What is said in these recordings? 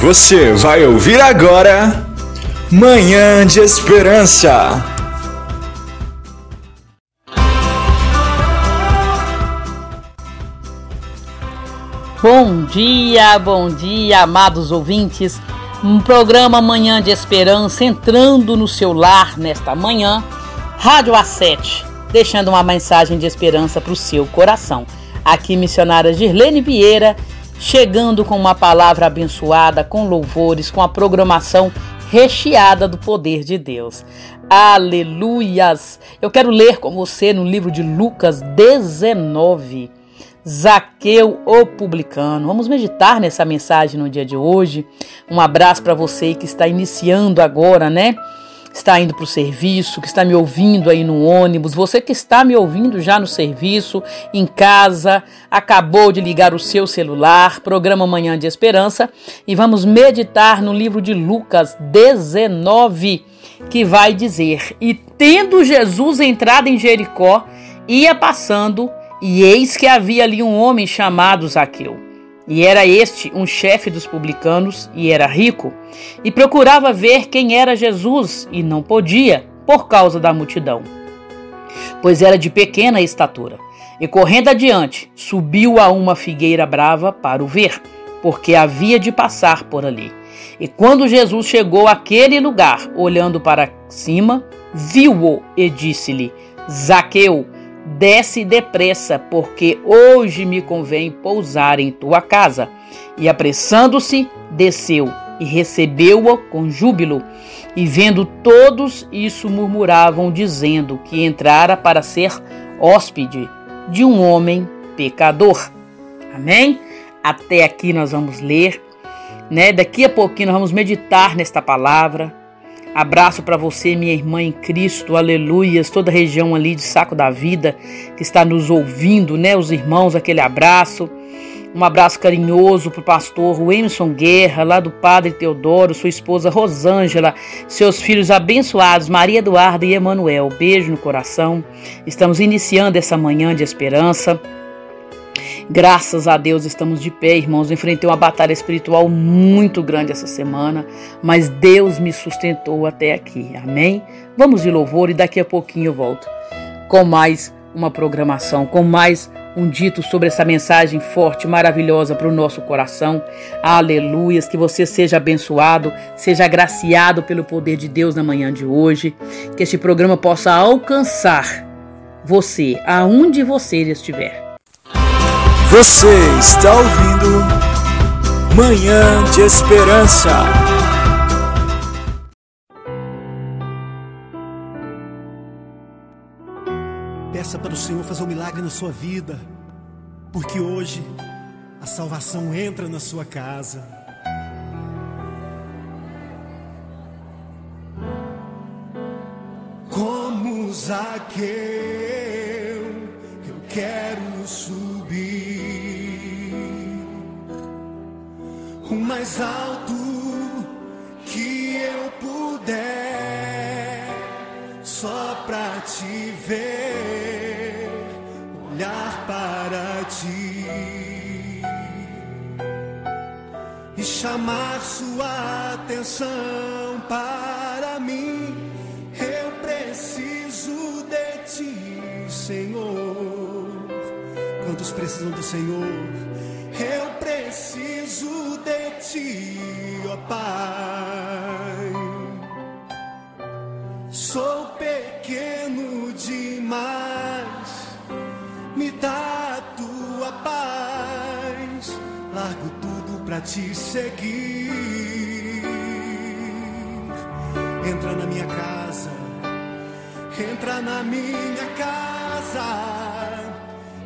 Você vai ouvir agora Manhã de Esperança. Bom dia, bom dia, amados ouvintes. Um programa Manhã de Esperança entrando no seu lar nesta manhã. Rádio A7, deixando uma mensagem de esperança para o seu coração. Aqui, missionária Girlene Vieira, chegando com uma palavra abençoada, com louvores, com a programação recheada do poder de Deus. Aleluias! Eu quero ler com você no livro de Lucas 19 Zaqueu, o publicano. Vamos meditar nessa mensagem no dia de hoje. Um abraço para você que está iniciando agora, né? Está indo para o serviço, que está me ouvindo aí no ônibus, você que está me ouvindo já no serviço, em casa, acabou de ligar o seu celular, programa Manhã de Esperança, e vamos meditar no livro de Lucas 19, que vai dizer: E tendo Jesus entrado em Jericó, ia passando e eis que havia ali um homem chamado Zaqueu. E era este um chefe dos publicanos, e era rico, e procurava ver quem era Jesus, e não podia, por causa da multidão, pois era de pequena estatura. E correndo adiante, subiu a uma figueira brava para o ver, porque havia de passar por ali. E quando Jesus chegou àquele lugar, olhando para cima, viu-o e disse-lhe: Zaqueu, Desce depressa, porque hoje me convém pousar em tua casa. E apressando-se, desceu e recebeu-a com júbilo. E vendo todos isso, murmuravam, dizendo que entrara para ser hóspede de um homem pecador. Amém? Até aqui nós vamos ler, né? Daqui a pouquinho nós vamos meditar nesta palavra Abraço para você, minha irmã em Cristo, aleluias, toda a região ali de Saco da Vida que está nos ouvindo, né? Os irmãos, aquele abraço. Um abraço carinhoso para o pastor Wilson Guerra, lá do Padre Teodoro, sua esposa Rosângela, seus filhos abençoados, Maria Eduarda e Emanuel. Beijo no coração. Estamos iniciando essa manhã de esperança. Graças a Deus estamos de pé, irmãos. enfrentei uma batalha espiritual muito grande essa semana, mas Deus me sustentou até aqui. Amém? Vamos de louvor e daqui a pouquinho eu volto com mais uma programação, com mais um dito sobre essa mensagem forte, maravilhosa para o nosso coração. Aleluias, que você seja abençoado, seja agraciado pelo poder de Deus na manhã de hoje, que este programa possa alcançar você, aonde você estiver. Você está ouvindo Manhã de Esperança. Peça para o Senhor fazer um milagre na sua vida, porque hoje a salvação entra na sua casa. Como Zaqueu, eu quero subir mais alto que eu puder, só pra te ver, olhar para ti e chamar sua atenção para mim. Eu preciso de ti, Senhor. Quantos precisam do Senhor? Eu preciso de ti, ó Pai. Sou pequeno demais, me dá a tua paz. Largo tudo pra te seguir. Entra na minha casa, entra na minha casa,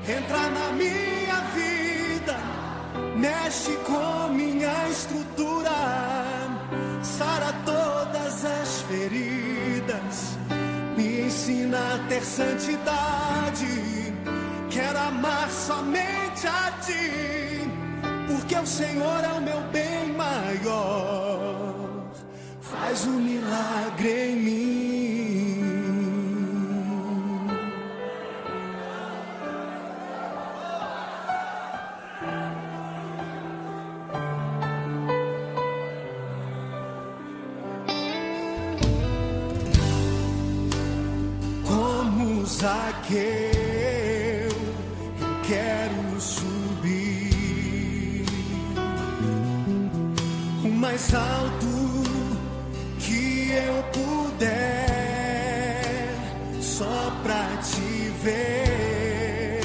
entra na minha mexe com minha estrutura, sara todas as feridas, me ensina a ter santidade. Quero amar somente a ti, porque o Senhor é o meu bem maior. Faz um milagre em Zaqueu, eu quero subir. O mais alto que eu puder, só pra te ver,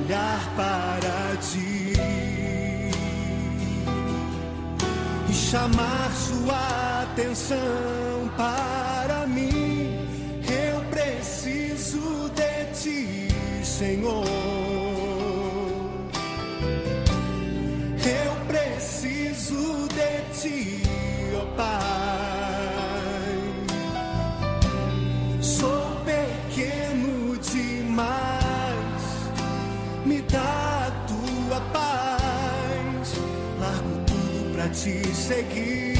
olhar para ti. E chamar sua atenção Senhor. Eu preciso de ti, ó Pai. Sou pequeno demais, me dá a tua paz. Largo tudo pra te seguir.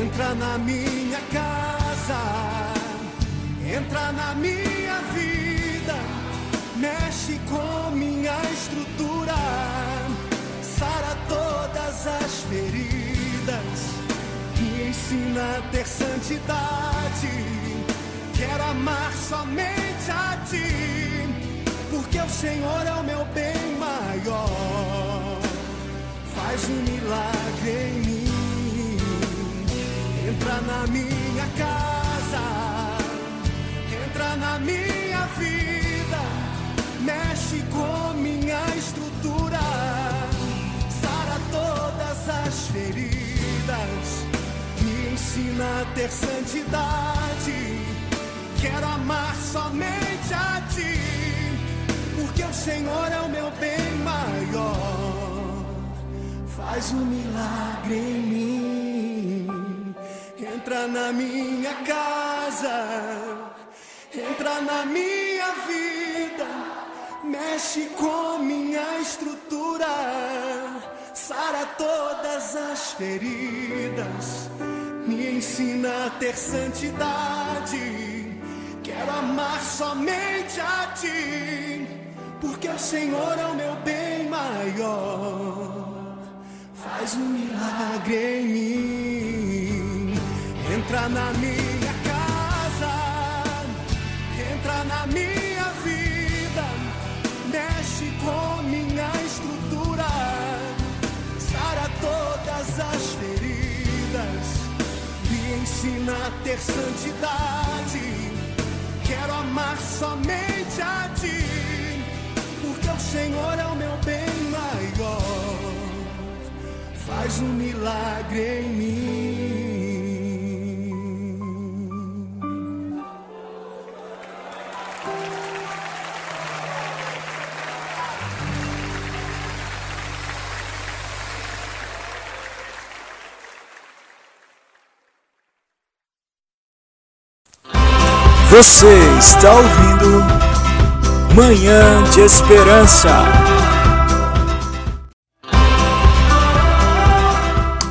Entra na minha ensina a ter santidade. Quero amar somente a ti, porque o Senhor é o meu bem maior. Faz um milagre em mim. Entra na minha casa, entra na minha vida, mexe com minha estrutura, sara todas as feridas, ensina a ter santidade. Quero amar somente a ti, porque o Senhor é o meu bem maior. Faz um milagre em mim. Entra na minha casa, entra na minha vida, mexe com minha estrutura, sara todas as feridas, me ensina a ter santidade. Quero amar somente a ti, porque o Senhor é o meu bem maior. Faz um milagre em mim. Entra na minha ter santidade. Quero amar somente a ti, porque o Senhor é o meu bem maior. Faz um milagre em mim. Você está ouvindo Manhã de Esperança.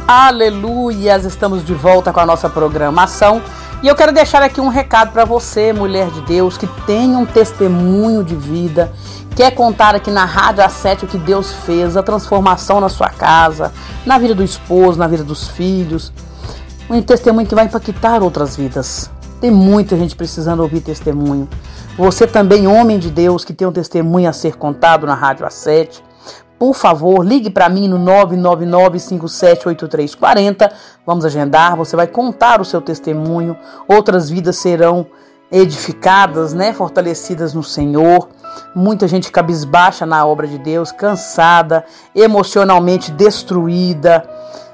Aleluias! Estamos de volta com a nossa programação e eu quero deixar aqui um recado para você, mulher de Deus, que tem um testemunho de vida, quer contar aqui na Rádio A7 o que Deus fez, a transformação na sua casa, na vida do esposo, na vida dos filhos. Um testemunho que vai impactar outras vidas. Tem muita gente precisando ouvir testemunho. Você também, homem de Deus, que tem um testemunho a ser contado na Rádio A7, por favor, ligue para mim no 999578340. Vamos agendar, você vai contar o seu testemunho. Outras vidas serão edificadas, né, fortalecidas no Senhor. Muita gente cabisbaixa na obra de Deus, cansada, emocionalmente destruída,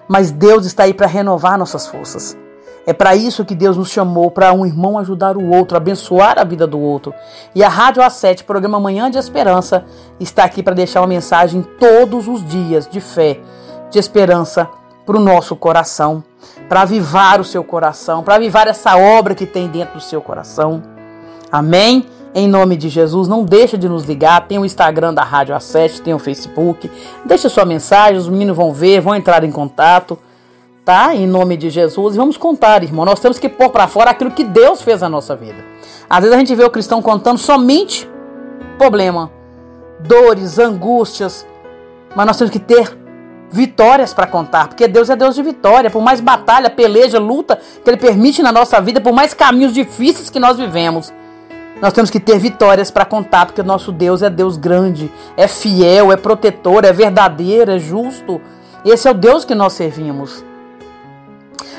mas Deus está aí para renovar nossas forças. É para isso que Deus nos chamou, para um irmão ajudar o outro, abençoar a vida do outro. E a Rádio A7, programa Manhã de Esperança, está aqui para deixar uma mensagem todos os dias de fé, de esperança para o nosso coração, para avivar o seu coração, para avivar essa obra que tem dentro do seu coração. Amém? Em nome de Jesus, não deixa de nos ligar. Tem o Instagram da Rádio A7, tem o Facebook. Deixa sua mensagem, os meninos vão ver, vão entrar em contato tá? Em nome de Jesus. E vamos contar, irmão. Nós temos que pôr para fora aquilo que Deus fez na nossa vida. Às vezes a gente vê o cristão contando somente problema, dores, angústias, mas nós temos que ter vitórias para contar, porque Deus é Deus de vitória. Por mais batalha, peleja, luta que Ele permite na nossa vida, por mais caminhos difíceis que nós vivemos, nós temos que ter vitórias para contar, porque o nosso Deus é Deus grande, é fiel, é protetor, é verdadeiro, é justo. Esse é o Deus que nós servimos.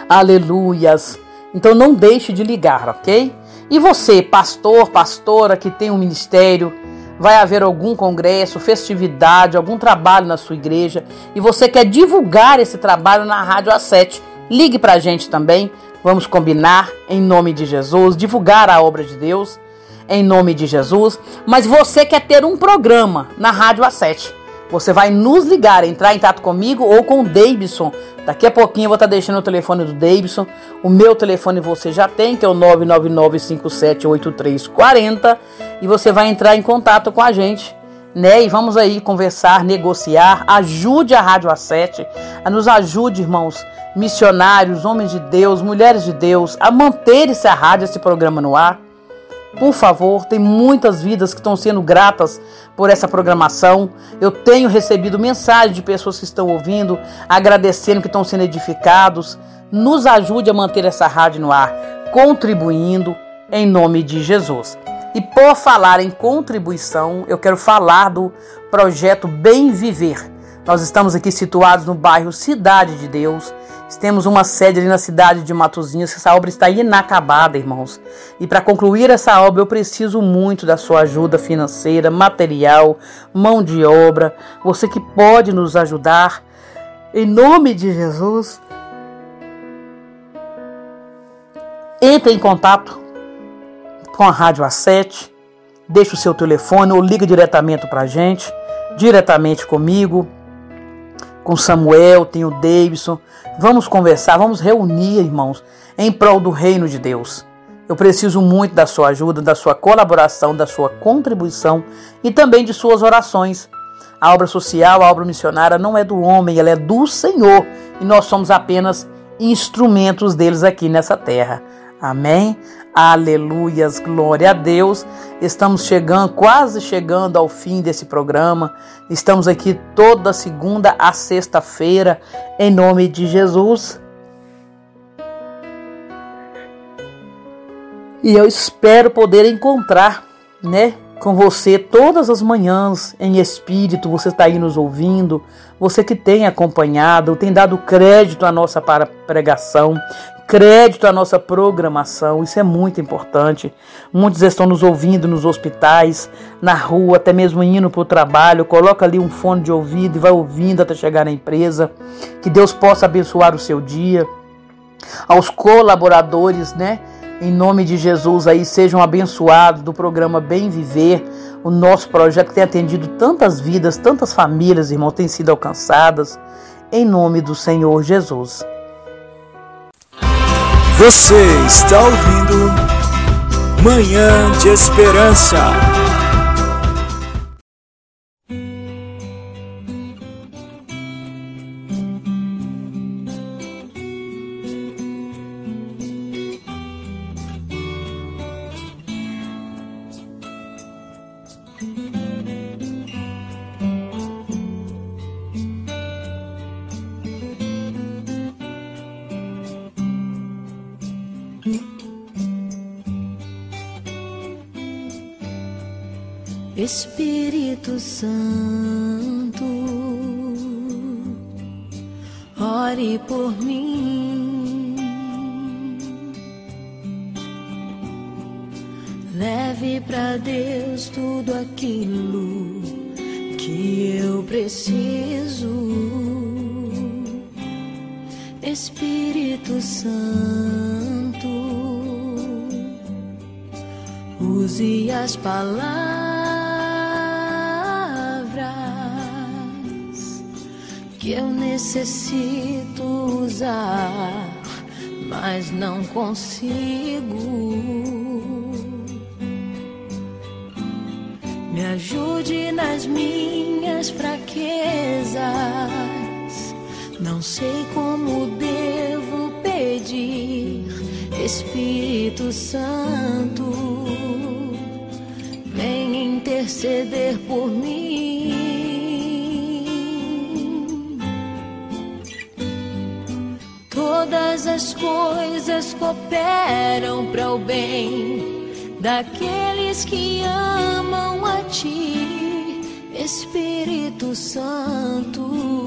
Aleluias. Então não deixe de ligar, ok? E você, pastor, pastora que tem um ministério, vai haver algum congresso, festividade, algum trabalho na sua igreja e você quer divulgar esse trabalho na Rádio A7, ligue para a gente também. Vamos combinar em nome de Jesus, divulgar a obra de Deus em nome de Jesus. Mas você quer ter um programa na Rádio A7. Você vai nos ligar, entrar em contato comigo ou com o Davidson. Daqui a pouquinho eu vou estar deixando o telefone do Davidson. O meu telefone você já tem, que é o 999578340. E você vai entrar em contato com a gente. Né? E vamos aí conversar, negociar. Ajude a Rádio A7. Nos ajude, irmãos, missionários, homens de Deus, mulheres de Deus, a manter esse a rádio, esse programa no ar. Por favor, tem muitas vidas que estão sendo gratas por essa programação. Eu tenho recebido mensagens de pessoas que estão ouvindo, agradecendo que estão sendo edificados. Nos ajude a manter essa rádio no ar, contribuindo em nome de Jesus. E por falar em contribuição, eu quero falar do projeto Bem Viver. Nós estamos aqui situados no bairro Cidade de Deus temos uma sede ali na cidade de Matozinhos. Essa obra está inacabada, irmãos. E para concluir essa obra, eu preciso muito da sua ajuda financeira, material, mão de obra. Você que pode nos ajudar. Em nome de Jesus. Entre em contato com a Rádio A7. Deixe o seu telefone ou liga diretamente para a gente, diretamente comigo, com Samuel, tem o Davidson. Vamos conversar, vamos reunir, irmãos, em prol do reino de Deus. Eu preciso muito da sua ajuda, da sua colaboração, da sua contribuição e também de suas orações. A obra social, a obra missionária não é do homem, ela é do Senhor e nós somos apenas instrumentos deles aqui nessa terra. Amém? Aleluias, glória a Deus. Estamos chegando, quase chegando ao fim desse programa. Estamos aqui toda segunda a sexta-feira, em nome de Jesus. E eu espero poder encontrar, né, com você todas as manhãs em espírito. Você está aí nos ouvindo, você que tem acompanhado, tem dado crédito à nossa pregação, crédito à nossa programação, isso é muito importante. Muitos estão nos ouvindo nos hospitais, na rua, até mesmo indo para o trabalho. Coloca ali um fone de ouvido e vai ouvindo até chegar na empresa. Que Deus possa abençoar o seu dia. Aos colaboradores, né? Em nome de Jesus aí sejam abençoados do programa Bem Viver, o nosso projeto tem atendido tantas vidas, tantas famílias, irmãos, têm sido alcançadas. Em nome do Senhor Jesus. Você está ouvindo Manhã de Esperança. Por mim. Leve para Deus tudo aquilo que eu preciso. Espírito Santo, use as palavras que eu necessito usar, mas não consigo. Me ajude nas minhas fraquezas. Não sei como devo pedir, Espírito Santo, vem interceder por mim. Todas as coisas cooperam para o bem daqueles que amam a Ti, Espírito Santo.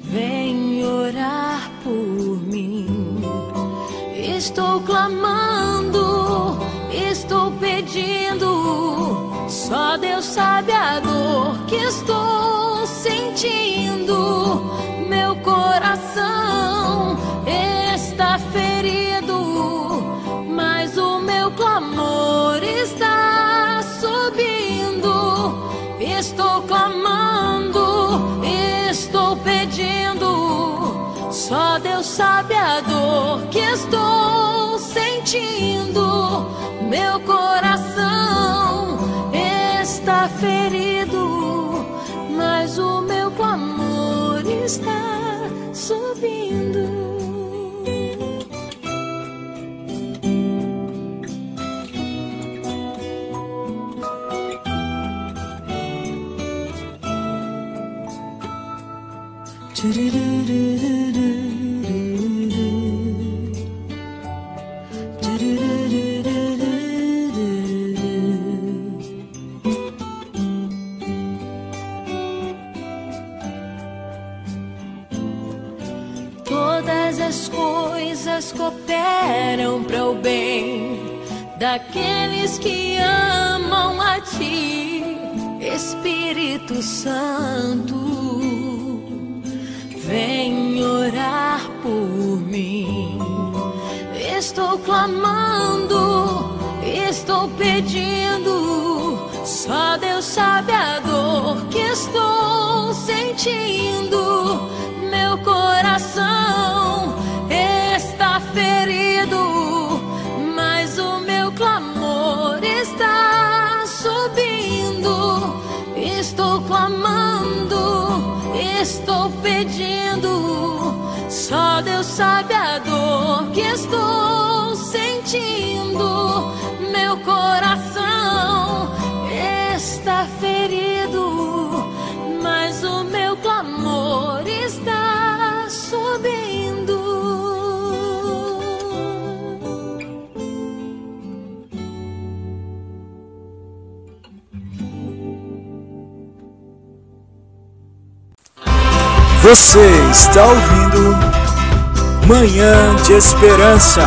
Vem orar por mim. Estou clamando, estou pedindo. Só Deus sabe a dor que estou sentindo. Meu coração está ferido, mas o meu clamor está subindo. Estou clamando, estou pedindo. Só Deus sabe a dor que estou sentindo. Meu coração está ferido, mas o meu clamor está subindo. Todas clamando, estou pedindo. Só Deus sabe a dor que estou sentindo. Meu coração está ferido, Você está ouvindo Manhã de Esperança.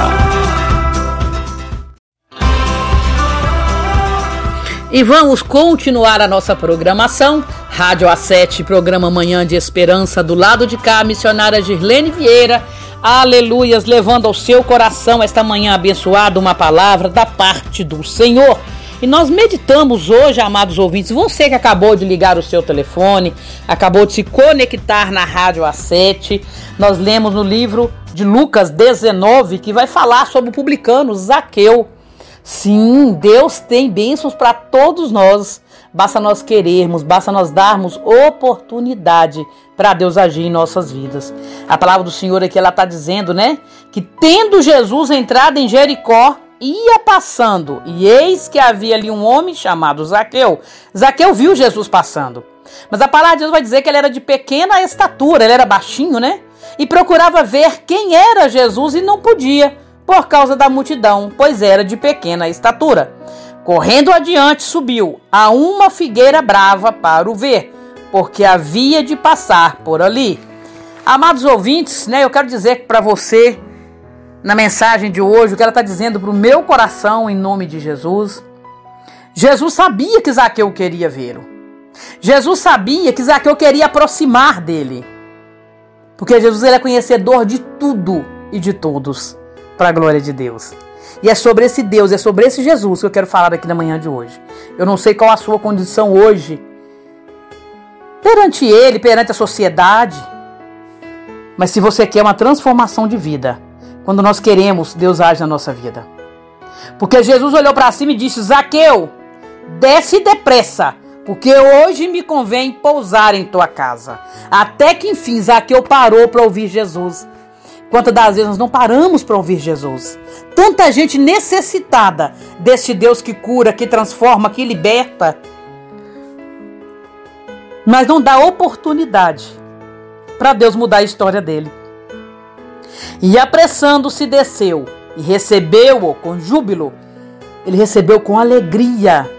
E vamos continuar a nossa programação. Rádio A7, programa Manhã de Esperança, do lado de cá, missionária Girlene Vieira. Aleluias, levando ao seu coração esta manhã abençoada uma palavra da parte do Senhor. E nós meditamos hoje, amados ouvintes, você que acabou de ligar o seu telefone, acabou de se conectar na Rádio A7, nós lemos no livro de Lucas 19 que vai falar sobre o publicano Zaqueu. Sim, Deus tem bênçãos para todos nós. Basta nós querermos, basta nós darmos oportunidade para Deus agir em nossas vidas. A palavra do Senhor aqui ela está dizendo, né, que tendo Jesus entrado em Jericó, ia passando, e eis que havia ali um homem chamado Zaqueu. Zaqueu viu Jesus passando. Mas a palavra de Deus vai dizer que ele era de pequena estatura, ele era baixinho, né? E procurava ver quem era Jesus e não podia, por causa da multidão, pois era de pequena estatura. Correndo adiante, subiu a uma figueira brava para o ver, porque havia de passar por ali. Amados ouvintes, né, eu quero dizer para você na mensagem de hoje, o que ela está dizendo para o meu coração em nome de Jesus. Jesus sabia que Zaqueu queria vê-lo. Jesus sabia que Zaqueu queria aproximar dele. Porque Jesus ele é conhecedor de tudo e de todos, para a glória de Deus. E é sobre esse Deus, é sobre esse Jesus que eu quero falar aqui na manhã de hoje. Eu não sei qual a sua condição hoje perante ele, perante a sociedade. Mas se você quer uma transformação de vida, quando nós queremos, Deus age na nossa vida. Porque Jesus olhou para cima e disse: Zaqueu, desce depressa, porque hoje me convém pousar em tua casa. Até que enfim Zaqueu parou para ouvir Jesus. Quantas das vezes nós não paramos para ouvir Jesus? Tanta gente necessitada deste Deus que cura, que transforma, que liberta. Mas não dá oportunidade para Deus mudar a história dele. E apressando-se desceu e recebeu-o com júbilo. Ele recebeu com alegria.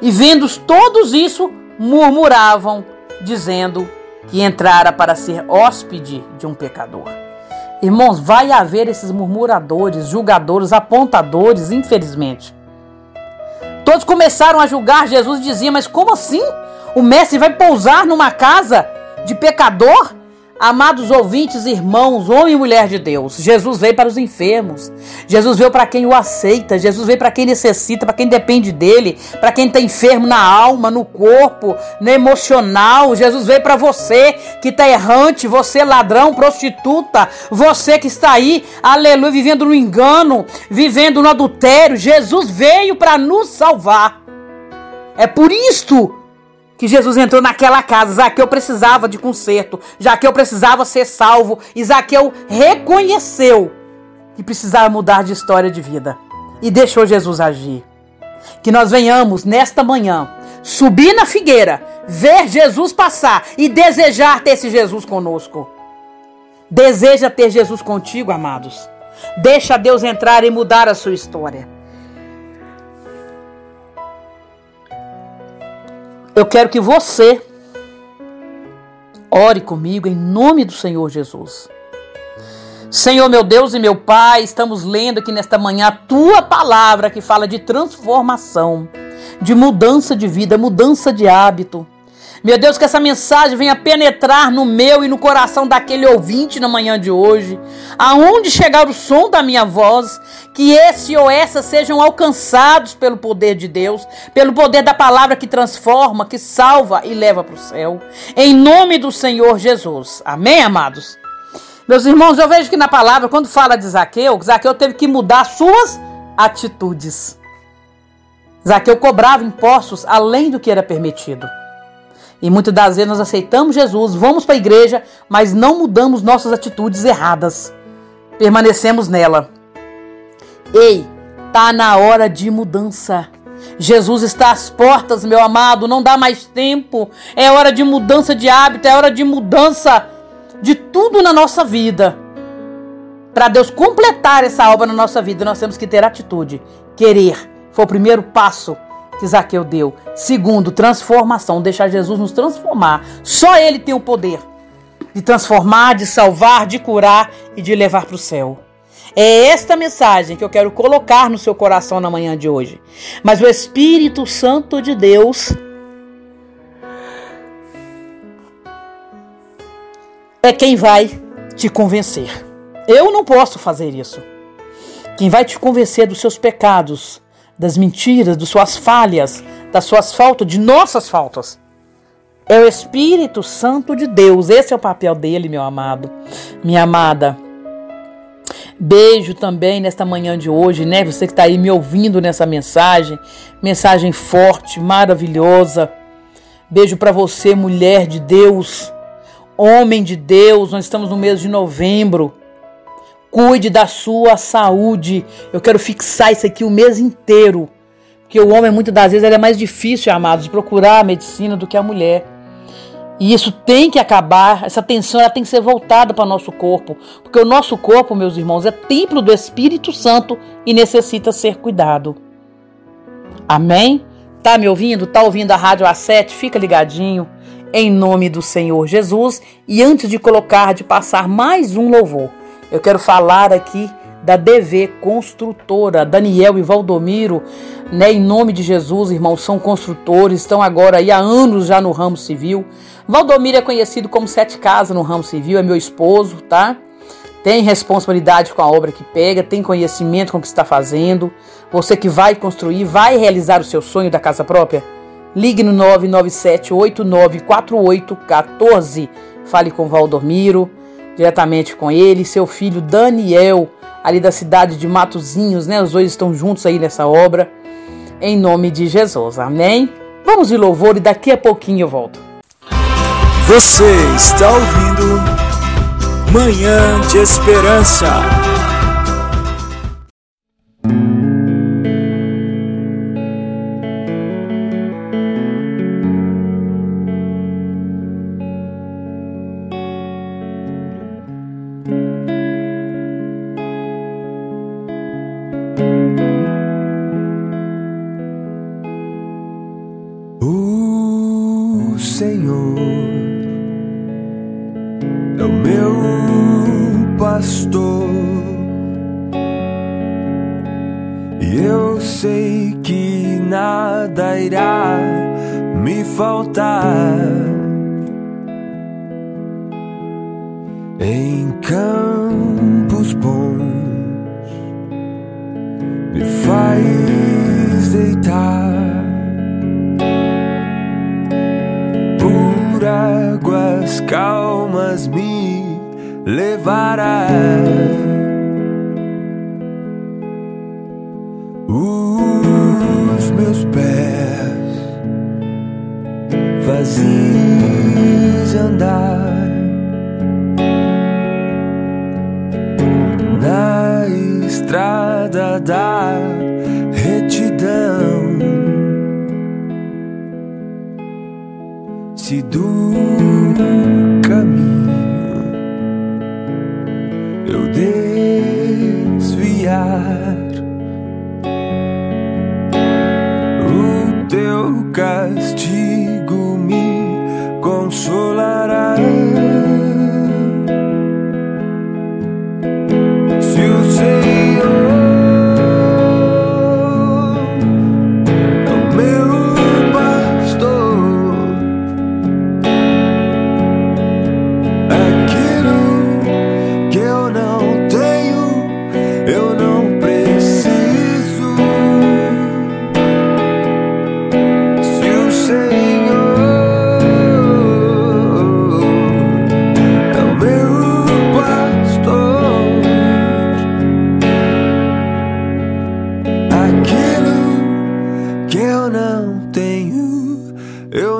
E vendo todos isso, murmuravam, dizendo que entrara para ser hóspede de um pecador. Irmãos, vai haver esses murmuradores, julgadores, apontadores, infelizmente. Todos começaram a julgar Jesus e diziam: Mas como assim? O mestre vai pousar numa casa de pecador? Amados ouvintes, irmãos, homem e mulher de Deus, Jesus veio para os enfermos. Jesus veio para quem o aceita. Jesus veio para quem necessita, para quem depende dele, para quem está enfermo na alma, no corpo, no emocional. Jesus veio para você que está errante, você ladrão, prostituta, você que está aí, aleluia, vivendo no engano, vivendo no adultério. Jesus veio para nos salvar. É por isto que Jesus entrou naquela casa. Zaqueu precisava de conserto. Zaqueu precisava ser salvo. E Zaqueu reconheceu que precisava mudar de história de vida. E deixou Jesus agir. Que nós venhamos nesta manhã subir na figueira, ver Jesus passar e desejar ter esse Jesus conosco. Deseja ter Jesus contigo, amados. Deixa Deus entrar e mudar a sua história. Eu quero que você ore comigo em nome do Senhor Jesus. Senhor, meu Deus e meu Pai, estamos lendo aqui nesta manhã a tua palavra que fala de transformação, de mudança de vida, mudança de hábito. Meu Deus, que essa mensagem venha penetrar no meu e no coração daquele ouvinte na manhã de hoje. Aonde chegar o som da minha voz, que esse ou essa sejam alcançados pelo poder de Deus, pelo poder da palavra que transforma, que salva e leva para o céu. Em nome do Senhor Jesus. Amém, amados? Meus irmãos, eu vejo que na palavra, quando fala de Zaqueu, Zaqueu teve que mudar suas atitudes. Zaqueu cobrava impostos além do que era permitido. E muitas das vezes nós aceitamos Jesus, vamos para a igreja, mas não mudamos nossas atitudes erradas. Permanecemos nela. Ei, tá na hora de mudança. Jesus está às portas, meu amado, não dá mais tempo. É hora de mudança de hábito, é hora de mudança de tudo na nossa vida. Para Deus completar essa obra na nossa vida, nós temos que ter atitude, querer. Foi o primeiro passo que Zaqueu deu. Segundo, transformação, deixar Jesus nos transformar. Só Ele tem o poder de transformar, de salvar, de curar e de levar para o céu. É esta mensagem que eu quero colocar no seu coração na manhã de hoje. Mas o Espírito Santo de Deus é quem vai te convencer. Eu não posso fazer isso. Quem vai te convencer dos seus pecados, das mentiras, das suas falhas, das suas faltas, de nossas faltas. É o Espírito Santo de Deus. Esse é o papel dele, meu amado, minha amada. Beijo também nesta manhã de hoje, né? Você que está aí me ouvindo nessa mensagem, mensagem forte, maravilhosa. Beijo para você, mulher de Deus, homem de Deus. Nós estamos no mês de novembro. Cuide da sua saúde. Eu quero fixar isso aqui o mês inteiro. Porque o homem, muitas das vezes, é mais difícil, amados, de procurar a medicina do que a mulher. E isso tem que acabar, essa atenção ela tem que ser voltada para o nosso corpo. Porque o nosso corpo, meus irmãos, é templo do Espírito Santo e necessita ser cuidado. Amém? Tá me ouvindo? Tá ouvindo a Rádio A7? Fica ligadinho. Em nome do Senhor Jesus. E antes de colocar, de passar mais um louvor. Eu quero falar aqui da DV Construtora, Daniel e Valdomiro, né, em nome de Jesus, irmãos, são construtores, estão agora aí há anos já no ramo civil. Valdomiro é conhecido como Sete Casas no ramo civil, é meu esposo, tá? Tem responsabilidade com a obra que pega, tem conhecimento com o que está fazendo. Você que vai construir, vai realizar o seu sonho da casa própria? Ligue no 997 894814. Fale com Valdomiro diretamente com ele, seu filho Daniel, ali da cidade de Matozinhos, né? Os dois estão juntos aí nessa obra, em nome de Jesus, amém? Vamos de louvor e daqui a pouquinho eu volto. Você está ouvindo Manhã de Esperança. O Senhor é o meu pastor e eu sei que nada irá me faltar. Em campo levará. Os meus pés vazios andar na estrada da retidão. Se do caminho guiar o teu castigo.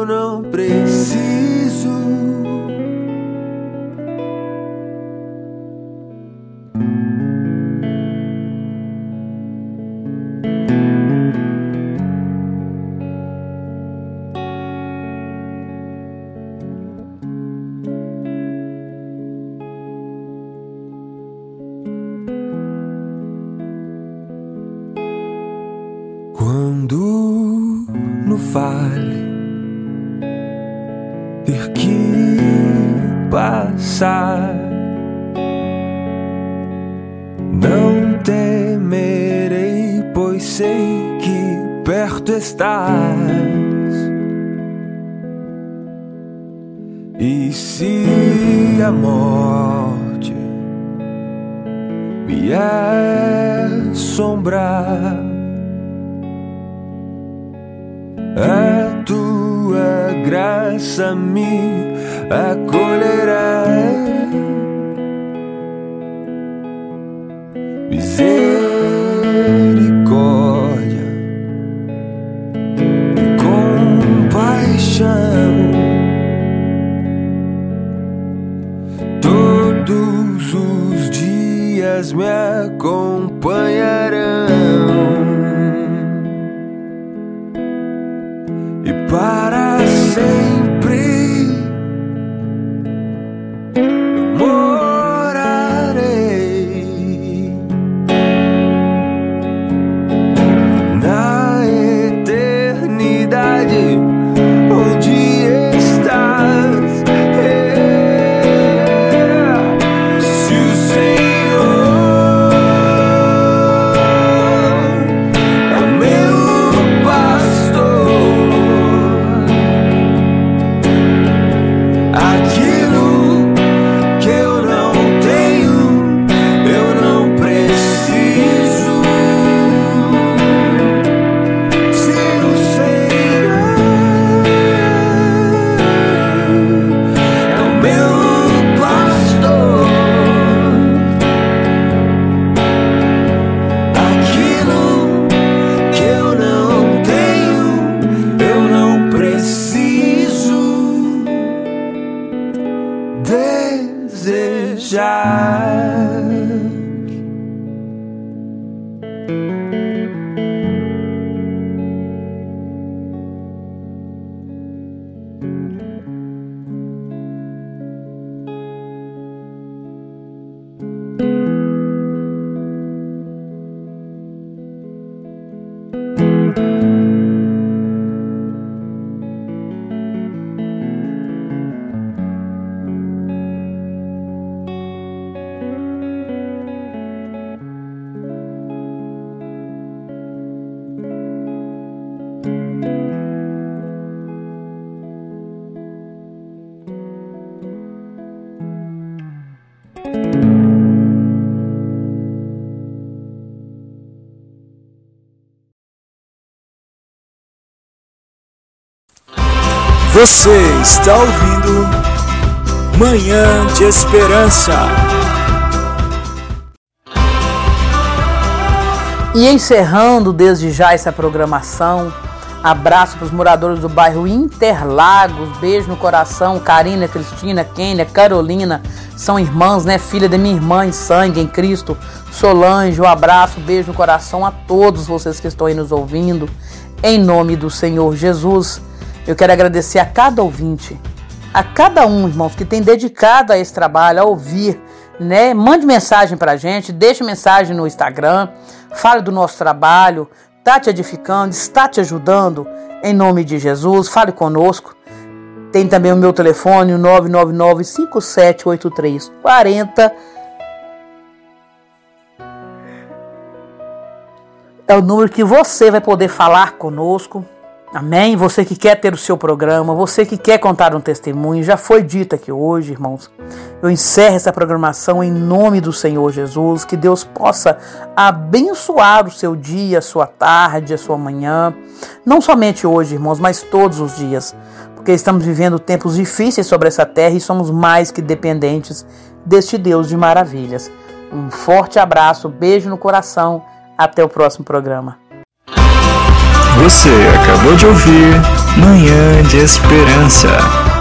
eu não preciso. graça me acolherá. Misericórdia e compaixão, todos os dias me acompanhará. Você está ouvindo Manhã de Esperança. E encerrando desde já essa programação, abraço para os moradores do bairro Interlagos, beijo no coração, Karina, Cristina, Kênia, Carolina, são irmãs, né? Filha da minha irmã em sangue, em Cristo, Solange, um abraço, beijo no coração a todos vocês que estão aí nos ouvindo, em nome do Senhor Jesus. Eu quero agradecer a cada ouvinte, a cada um, irmãos, que tem dedicado a esse trabalho, a ouvir, né? Mande mensagem pra gente, deixe mensagem no Instagram, fale do nosso trabalho, está te edificando, está te ajudando, em nome de Jesus, fale conosco. Tem também o meu telefone, o 999 578340. É o número que você vai poder falar conosco Amém? Você que quer ter o seu programa, você que quer contar um testemunho, já foi dito aqui hoje, irmãos. Eu encerro essa programação em nome do Senhor Jesus, que Deus possa abençoar o seu dia, a sua tarde, a sua manhã, não somente hoje, irmãos, mas todos os dias, porque estamos vivendo tempos difíceis sobre essa terra e somos mais que dependentes deste Deus de maravilhas. Um forte abraço, beijo no coração, até o próximo programa. Você acabou de ouvir Manhã de Esperança.